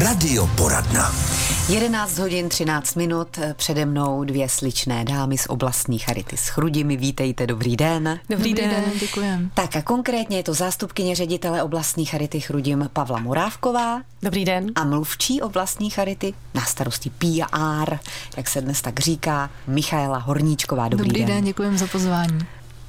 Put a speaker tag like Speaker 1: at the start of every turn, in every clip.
Speaker 1: Radioporadna.
Speaker 2: 11 hodin 13 minut, přede mnou dvě sličné dámy z oblastní charity s Chrudimi. Vítejte, dobrý den.
Speaker 3: Dobrý, dobrý den, den děkujem.
Speaker 2: Tak a konkrétně je to zástupkyně ředitele oblastní charity Chrudim Pavla Morávková.
Speaker 3: Dobrý den.
Speaker 2: A mluvčí oblastní charity na starosti PR, jak se dnes tak říká, Michaela Horníčková. Dobrý,
Speaker 3: dobrý
Speaker 2: den.
Speaker 3: den, děkujem za pozvání.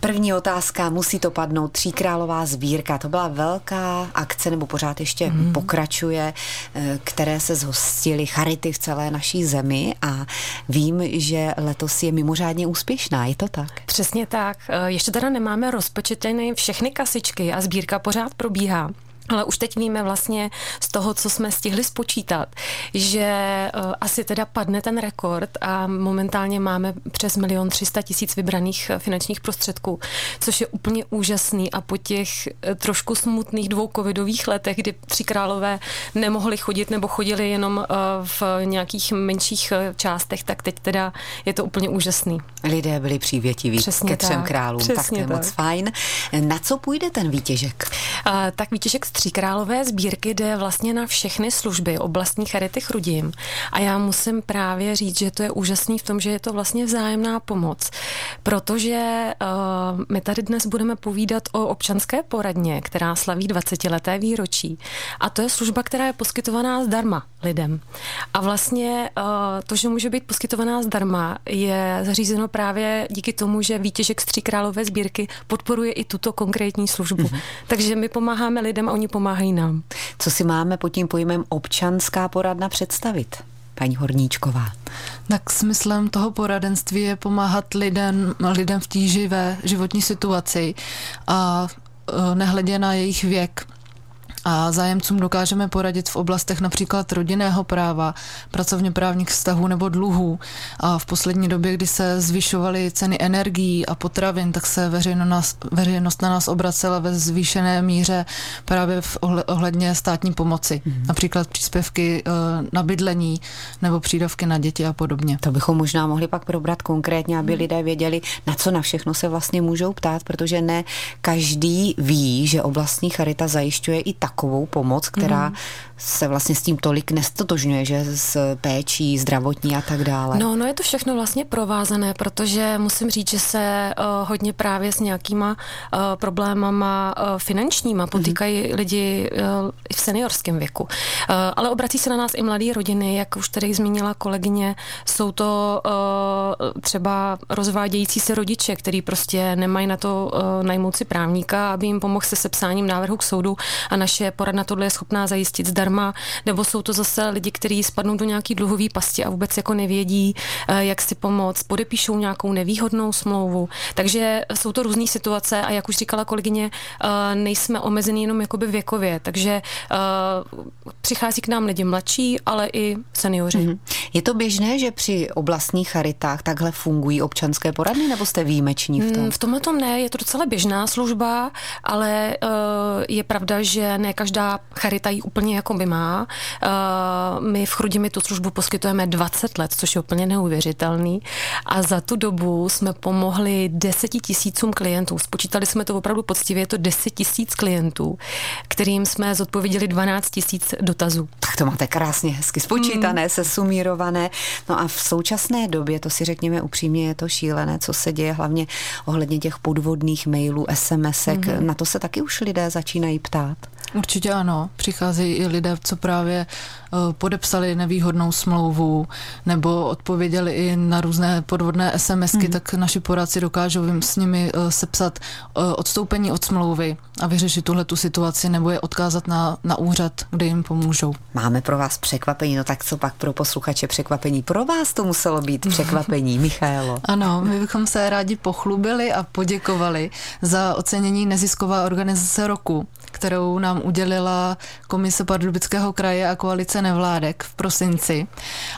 Speaker 2: První otázka, musí to padnout, tříkrálová sbírka, to byla velká akce, nebo pořád ještě mm. pokračuje, eh, které se zhostily charity v celé naší zemi a vím, že letos je mimořádně úspěšná, je to tak?
Speaker 3: Přesně tak, eh, ještě teda nemáme rozpočetěny všechny kasičky a sbírka pořád probíhá. Ale už teď víme vlastně z toho, co jsme stihli spočítat, že uh, asi teda padne ten rekord a momentálně máme přes milion třista tisíc vybraných eh, finančních prostředků, což je úplně úžasný a po těch uh, trošku smutných dvou covidových letech, kdy tři králové nemohli chodit nebo chodili jenom v nějakých menších částech, tak teď teda je to úplně úžasný.
Speaker 2: Lidé byli přívětiví
Speaker 3: Přesně
Speaker 2: ke třem
Speaker 3: tak.
Speaker 2: králům,
Speaker 3: Přesně
Speaker 2: tak to je
Speaker 3: tak.
Speaker 2: moc fajn. Na co půjde ten výtěžek?
Speaker 3: Uh, tak výtěžek Tříkrálové sbírky jde vlastně na všechny služby oblastní charity Chrudim. A já musím právě říct, že to je úžasný v tom, že je to vlastně vzájemná pomoc. Protože uh, my tady dnes budeme povídat o občanské poradně, která slaví 20 leté výročí. A to je služba, která je poskytovaná zdarma lidem. A vlastně uh, to, že může být poskytovaná zdarma, je zařízeno právě díky tomu, že výtěžek z Tříkrálové sbírky podporuje i tuto konkrétní službu. Mm-hmm. Takže my pomáháme lidem a oni pomáhají nám.
Speaker 2: Co si máme pod tím pojmem občanská poradna představit? Paní Horníčková.
Speaker 4: Tak smyslem toho poradenství je pomáhat lidem, lidem v tíživé životní situaci a e, nehledě na jejich věk. A zájemcům dokážeme poradit v oblastech například rodinného práva, pracovně právních vztahů nebo dluhů. A v poslední době, kdy se zvyšovaly ceny energií a potravin, tak se veřejno nás, veřejnost na nás obracela ve zvýšené míře právě v ohledně státní pomoci. Mm-hmm. Například příspěvky na bydlení nebo přídavky na děti a podobně.
Speaker 2: To bychom možná mohli pak probrat konkrétně, aby mm. lidé věděli, na co na všechno se vlastně můžou ptát, protože ne každý ví, že oblastní charita zajišťuje i tak takovou pomoc, která mm. se vlastně s tím tolik nestotožňuje, že s péčí zdravotní a tak dále.
Speaker 3: No, no je to všechno vlastně provázané, protože musím říct, že se uh, hodně právě s nějakýma uh, problémama uh, finančníma potýkají mm. lidi uh, v seniorském věku. Uh, ale obrací se na nás i mladé rodiny, jak už tady zmínila kolegyně, jsou to uh, třeba rozvádějící se rodiče, který prostě nemají na to uh, najmout si právníka, aby jim pomohl se sepsáním návrhu k soudu a naše poradna tohle je schopná zajistit zdarma, nebo jsou to zase lidi, kteří spadnou do nějaký dluhový pasti a vůbec jako nevědí, jak si pomoct, podepíšou nějakou nevýhodnou smlouvu. Takže jsou to různé situace a jak už říkala kolegyně, nejsme omezení jenom jakoby věkově, takže přichází k nám lidi mladší, ale i seniori. Mm-hmm.
Speaker 2: Je to běžné, že při oblastních charitách takhle fungují občanské poradny, nebo jste výjimeční v tom?
Speaker 3: V tomhle tom ne, je to docela běžná služba, ale je pravda, že ne každá charita ji úplně jako by má. My v Chrudimi tu službu poskytujeme 20 let, což je úplně neuvěřitelný. A za tu dobu jsme pomohli 10 tisícům klientů. Spočítali jsme to opravdu poctivě, je to 10 tisíc klientů, kterým jsme zodpověděli 12 tisíc dotazů.
Speaker 2: Tak to máte krásně hezky spočítané, hmm. sesumírované. No a v současné době, to si řekněme upřímně, je to šílené, co se děje hlavně ohledně těch podvodných mailů, SMSek. Hmm. Na to se taky už lidé začínají ptát.
Speaker 4: Určitě ano. Přicházejí i lidé, co právě uh, podepsali nevýhodnou smlouvu nebo odpověděli i na různé podvodné SMSky, mm. tak naši poradci dokážou jim s nimi uh, sepsat uh, odstoupení od smlouvy a vyřešit tuhle tu situaci nebo je odkázat na, na úřad, kde jim pomůžou.
Speaker 2: Máme pro vás překvapení, no tak co pak pro posluchače překvapení? Pro vás to muselo být překvapení, Michaelo.
Speaker 4: Ano, my bychom se rádi pochlubili a poděkovali za ocenění nezisková organizace roku, kterou nám udělila Komise Pardubického kraje a koalice nevládek v prosinci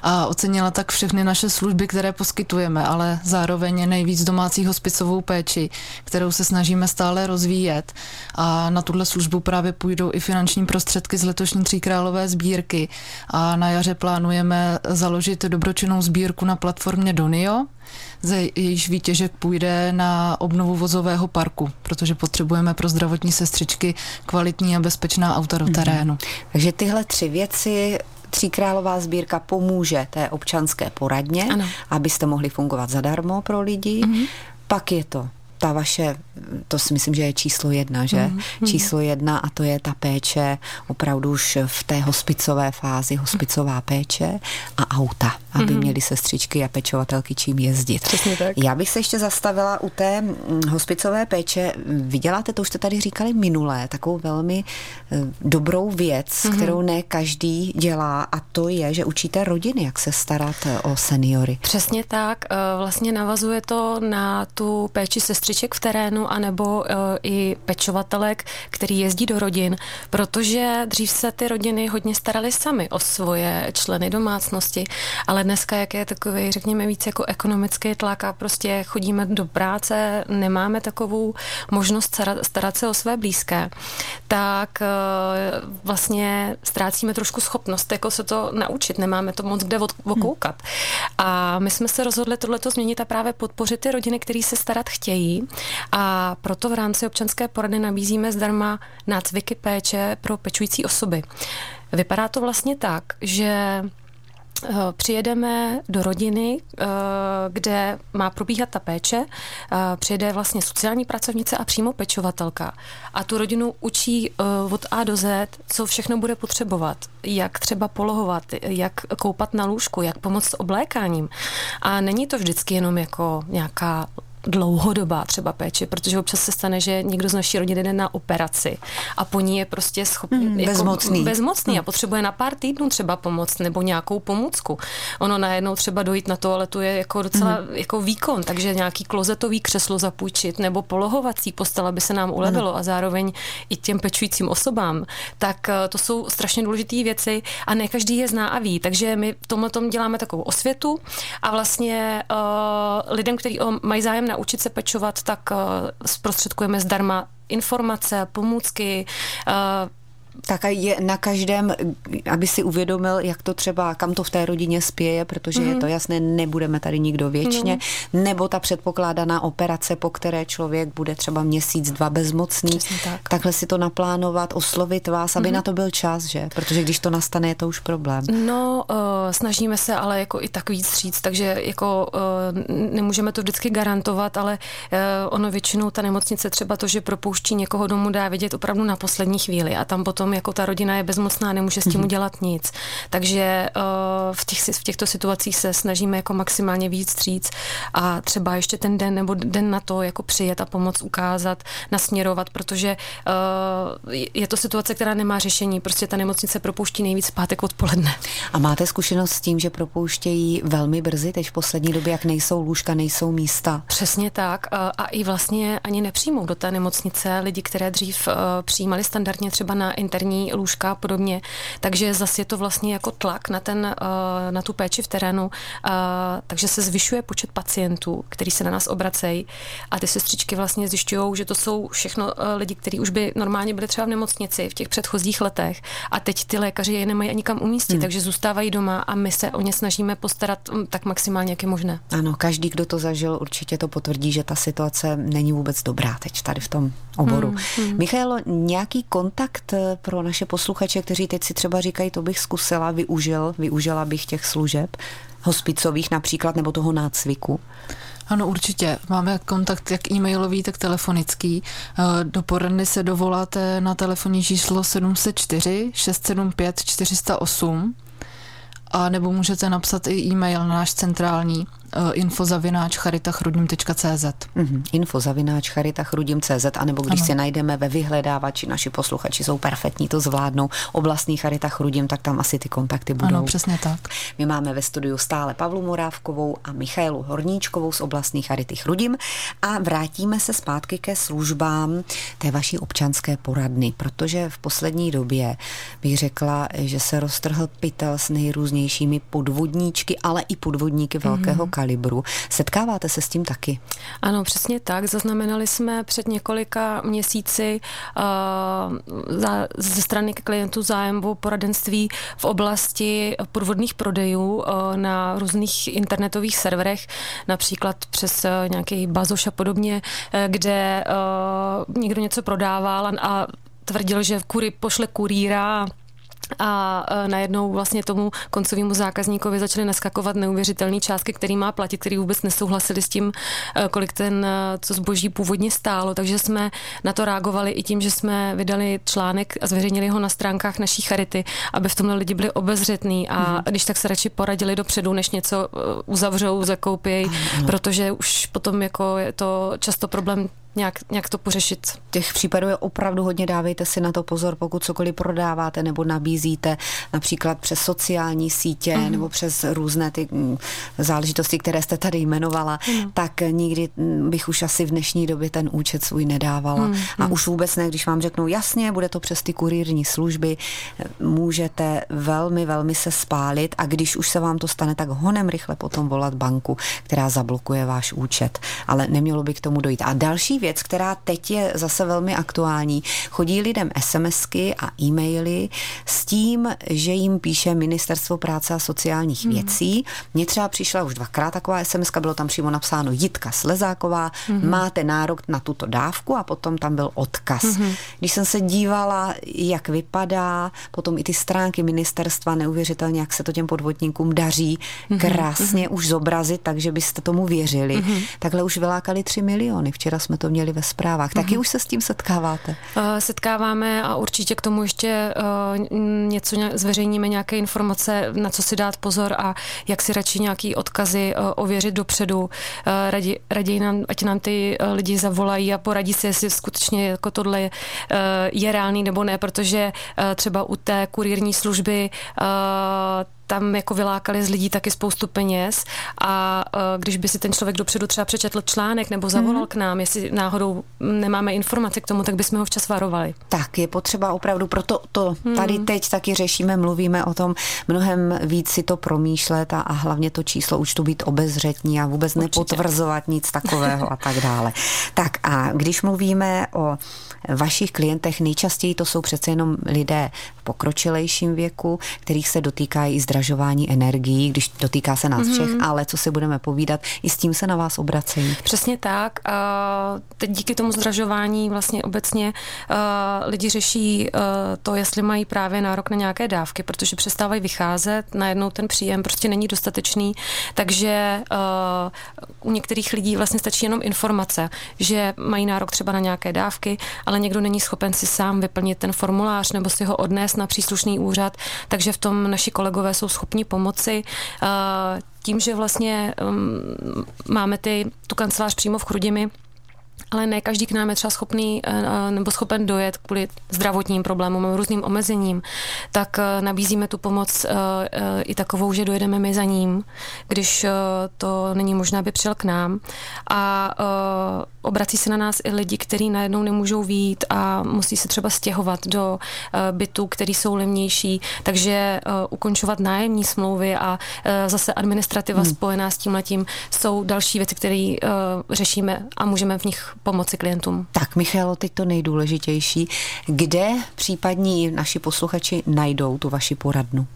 Speaker 4: a ocenila tak všechny naše služby, které poskytujeme, ale zároveň nejvíc domácí hospicovou péči, kterou se snažíme stále rozvíjet. A na tuhle službu právě půjdou i finanční prostředky z letošní tříkrálové sbírky. A na jaře plánujeme založit dobročinnou sbírku na platformě Donio, ze jejíž výtěžek půjde na obnovu vozového parku, protože potřebujeme pro zdravotní sestřičky kvalitní a bezpečná auta do terénu.
Speaker 2: Mm-hmm. Takže tyhle tři věci Tříkrálová sbírka pomůže té občanské poradně, ano. abyste mohli fungovat zadarmo pro lidi. Mm-hmm. Pak je to ta vaše, to si myslím, že je číslo jedna, že? Mm-hmm. Číslo jedna a to je ta péče opravdu už v té hospicové fázi, hospicová péče a auta, aby mm-hmm. měli sestřičky a pečovatelky čím jezdit.
Speaker 3: Přesně tak.
Speaker 2: Já bych se ještě zastavila u té mm, hospicové péče. Vyděláte, to už jste tady říkali minulé, takovou velmi eh, dobrou věc, mm-hmm. kterou ne každý dělá a to je, že učíte rodiny, jak se starat eh, o seniory.
Speaker 3: Přesně tak. Eh, vlastně navazuje to na tu péči sestřiček v terénu, anebo i pečovatelek, který jezdí do rodin, protože dřív se ty rodiny hodně staraly sami o svoje členy domácnosti, ale dneska, jak je takový, řekněme, víc jako ekonomický tlak a prostě chodíme do práce, nemáme takovou možnost starat se o své blízké, tak uh, vlastně ztrácíme trošku schopnost jako se to naučit, nemáme to moc kde okoukat. A my jsme se rozhodli tohleto změnit a právě podpořit ty rodiny, které se starat chtějí a proto v rámci občanské porady nabízíme zdarma nácviky péče pro pečující osoby. Vypadá to vlastně tak, že eh, Přijedeme do rodiny, eh, kde má probíhat ta péče, eh, přijede vlastně sociální pracovnice a přímo pečovatelka. A tu rodinu učí od A do Z, co všechno bude potřebovat, jak třeba polohovat, jak koupat na lůžku, jak pomoct s oblékáním. A není to vždycky jenom jako nějaká dlouhodobá třeba péče, protože občas se stane, že někdo z naší rodiny jde na operaci a po ní je prostě schopný,
Speaker 2: hmm, jako bezmocný,
Speaker 3: bezmocný hmm. a potřebuje na pár týdnů třeba pomoc nebo nějakou pomůcku. Ono najednou třeba dojít na to, ale to je jako docela hmm. jako výkon, takže nějaký klozetový křeslo zapůjčit nebo polohovací postel, aby se nám ulevilo hmm. a zároveň i těm pečujícím osobám, tak eh, to jsou strašně důležité věci a ne každý je zná a ví, takže my v tomhle tom děláme takovou osvětu a vlastně uh, lidem, kteří mají zájem naučit se pečovat, tak eh, zprostředkujeme zdarma informace, pomůcky, eh,
Speaker 2: tak a je na každém, aby si uvědomil, jak to třeba, kam to v té rodině spěje, protože mm-hmm. je to mhm. jasné, nebudeme tady nikdo věčně, no. nebo ta předpokládaná operace, po které člověk bude třeba měsíc, dva bezmocný, tak. takhle si to naplánovat, oslovit vás, aby mm-hmm. na to byl čas, že? Protože když to nastane, je to už problém.
Speaker 3: No, uh, snažíme se ale jako i tak víc říct, takže jako uh, nemůžeme to vždycky garantovat, ale uh, ono většinou ta nemocnice třeba to, že propouští někoho domů, dá vidět opravdu na poslední chvíli a tam potom potom jako ta rodina je bezmocná, nemůže s tím mm-hmm. udělat nic. Takže uh, v, těch, v těchto situacích se snažíme jako maximálně víc stříc a třeba ještě ten den nebo den na to jako přijet a pomoc ukázat, nasměrovat, protože uh, je to situace, která nemá řešení. Prostě ta nemocnice propouští nejvíc pátek odpoledne.
Speaker 2: A máte zkušenost s tím, že propouštějí velmi brzy, teď v poslední době, jak nejsou lůžka, nejsou místa?
Speaker 3: Přesně tak. A, a i vlastně ani nepřijmou do té nemocnice lidi, které dřív uh, přijímali standardně třeba na interní lůžka a podobně. Takže zase je to vlastně jako tlak na, ten, eh, na tu péči v terénu, eh, takže se zvyšuje počet pacientů, který se na nás obracejí a ty sestřičky vlastně zjišťují, že to jsou všechno eh, lidi, kteří už by normálně byli třeba v nemocnici v těch předchozích letech a teď ty lékaři je nemají ani kam umístit, hmm. takže zůstávají doma a my se o ně snažíme postarat mm, tak maximálně, jak je možné.
Speaker 2: Ano, každý, kdo to zažil, určitě to potvrdí, že ta situace není vůbec dobrá teď tady v tom oboru. Hmm, hmm. Michaelo, nějaký kontakt pro naše posluchače, kteří teď si třeba říkají, to bych zkusila, využil, využila bych těch služeb, hospicových například, nebo toho nácviku?
Speaker 4: Ano, určitě. Máme kontakt jak e-mailový, tak telefonický. Eh, do poradny se dovoláte na telefonní číslo 704 675 408 a nebo můžete napsat i e-mail na náš centrální uh, infozavináč charitachrudím.cz
Speaker 2: mm-hmm. A nebo když ano. si najdeme ve vyhledávači, naši posluchači jsou perfektní, to zvládnou, oblastní Charita Chrudim, tak tam asi ty kontakty budou.
Speaker 4: Ano, přesně tak.
Speaker 2: My máme ve studiu stále Pavlu Morávkovou a Michailu Horníčkovou z oblastní Charity Chrudim a vrátíme se zpátky ke službám té vaší občanské poradny, protože v poslední době bych řekla, že se roztrhl pytel s nejrůznějšími podvodníčky, ale i podvodníky velkého mm-hmm kalibru. Setkáváte se s tím taky?
Speaker 3: Ano, přesně tak. Zaznamenali jsme před několika měsíci uh, za, ze strany klientů zájem o poradenství v oblasti podvodných prodejů uh, na různých internetových serverech, například přes uh, nějaký bazoš a podobně, kde uh, někdo něco prodával a, a tvrdil, že kury pošle kurýra a e, najednou vlastně tomu koncovému zákazníkovi začaly naskakovat neuvěřitelné částky, který má platit, který vůbec nesouhlasili s tím, e, kolik ten, e, co zboží původně stálo. Takže jsme na to reagovali i tím, že jsme vydali článek a zveřejnili ho na stránkách naší charity, aby v tomhle lidi byli obezřetní a mm. když tak se radši poradili dopředu, než něco uzavřou, zakoupějí, protože už potom jako je to často problém nějak, nějak to pořešit.
Speaker 2: Těch případů je opravdu hodně, dávejte si na to pozor, pokud cokoliv prodáváte nebo nabízíte, například přes sociální sítě mm. nebo přes různé ty mm, záležitosti, které jste tady jmenovala, mm. tak nikdy mm, bych už asi v dnešní době ten účet svůj nedávala. Mm. A už vůbec ne, když vám řeknou, jasně, bude to přes ty kurírní služby, můžete velmi, velmi se spálit a když už se vám to stane, tak honem rychle potom volat banku, která zablokuje váš účet. Ale nemělo by k tomu dojít. A další věc, která teď je zase velmi aktuální. Chodí lidem SMSky a e-maily s tím, že jim píše Ministerstvo práce a sociálních mm. věcí. Mně třeba přišla už dvakrát taková SMS, bylo tam přímo napsáno Jitka Slezáková, mm. máte nárok na tuto dávku a potom tam byl odkaz. Mm. Když jsem se dívala, jak vypadá, potom i ty stránky ministerstva, neuvěřitelně, jak se to těm podvodníkům daří mm. krásně mm. už zobrazit, takže byste tomu věřili. Mm. Takhle už vylákali 3 miliony. Včera jsme to měli ve zprávách. Taky uh-huh. už se s tím setkáváte?
Speaker 3: Uh, setkáváme a určitě k tomu ještě uh, něco zveřejníme, nějaké informace, na co si dát pozor a jak si radši nějaký odkazy uh, ověřit dopředu. Radi, raději nám, ať nám ty lidi zavolají a poradí si, jestli skutečně jako tohle je, je reálný nebo ne, protože třeba u té kurírní služby tam jako vylákali z lidí taky spoustu peněz a uh, když by si ten člověk dopředu třeba přečetl článek nebo zavolal mm-hmm. k nám, jestli náhodou nemáme informace k tomu, tak bychom ho včas varovali.
Speaker 2: Tak je potřeba opravdu, proto to tady mm. teď taky řešíme, mluvíme o tom mnohem víc si to promýšlet a, a hlavně to číslo účtu být obezřetní a vůbec Určitě. nepotvrzovat nic takového a tak dále. Tak a když mluvíme o vašich klientech, nejčastěji to jsou přece jenom lidé v pokročilejším věku, kterých se dotýká i zdražování energií, když dotýká se nás mm-hmm. všech, ale co si budeme povídat, i s tím se na vás obracejí.
Speaker 3: Přesně tak. Teď díky tomu zdražování vlastně obecně lidi řeší to, jestli mají právě nárok na nějaké dávky, protože přestávají vycházet, najednou ten příjem prostě není dostatečný, takže u některých lidí vlastně stačí jenom informace, že mají nárok třeba na nějaké dávky, ale někdo není schopen si sám vyplnit ten formulář nebo si ho odnést na příslušný úřad, takže v tom naši kolegové jsou schopni pomoci tím, že vlastně um, máme ty, tu kancelář přímo v Chrudimi, ale ne každý k nám je třeba schopný eh, nebo schopen dojet kvůli zdravotním problémům, různým omezením, tak eh, nabízíme tu pomoc eh, i takovou, že dojedeme my za ním, když to není možné, aby přijel k nám. A obrací se na nás i lidi, kteří najednou nemůžou výjít a musí se třeba stěhovat do bytů, které jsou levnější, takže ukončovat nájemní smlouvy a zase administrativa hmm. spojená s tím letím jsou další věci, které řešíme a můžeme v nich pomoci klientům.
Speaker 2: Tak, Michalo, teď to nejdůležitější. Kde případní naši posluchači najdou tu vaši poradnu?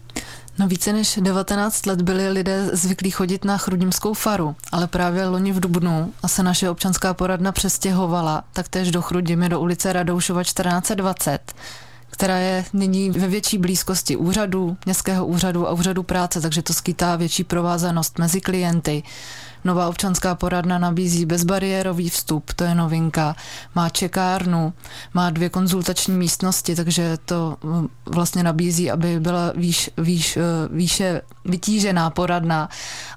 Speaker 4: No více než 19 let byli lidé zvyklí chodit na chrudimskou faru, ale právě loni v Dubnu a se naše občanská poradna přestěhovala taktéž do Chrudimy do ulice Radoušova 1420 která je nyní ve větší blízkosti úřadu, městského úřadu a úřadu práce, takže to skýtá větší provázanost mezi klienty. Nová občanská poradna nabízí bezbariérový vstup, to je novinka. Má čekárnu, má dvě konzultační místnosti, takže to mm, vlastně nabízí, aby byla výš, výš, eh, výše vytížená poradna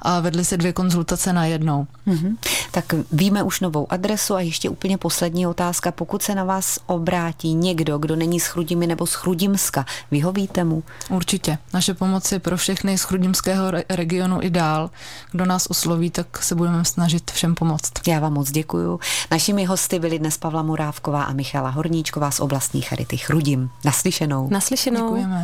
Speaker 4: a vedly se dvě konzultace na jednou. Mm-hmm.
Speaker 2: Tak víme už novou adresu a ještě úplně poslední otázka. Pokud se na vás obrátí někdo, kdo není z Chrudimi nebo z Chrudimska, vyhovíte mu?
Speaker 4: Určitě. Naše pomoc je pro všechny z Chrudimského regionu i dál. Kdo nás osloví, tak se budeme snažit všem pomoct.
Speaker 2: Já vám moc děkuju. Našimi hosty byli dnes Pavla Murávková a Michala Horníčková z oblastní charity Chrudim. Naslyšenou.
Speaker 3: Naslyšenou.
Speaker 4: Děkujeme.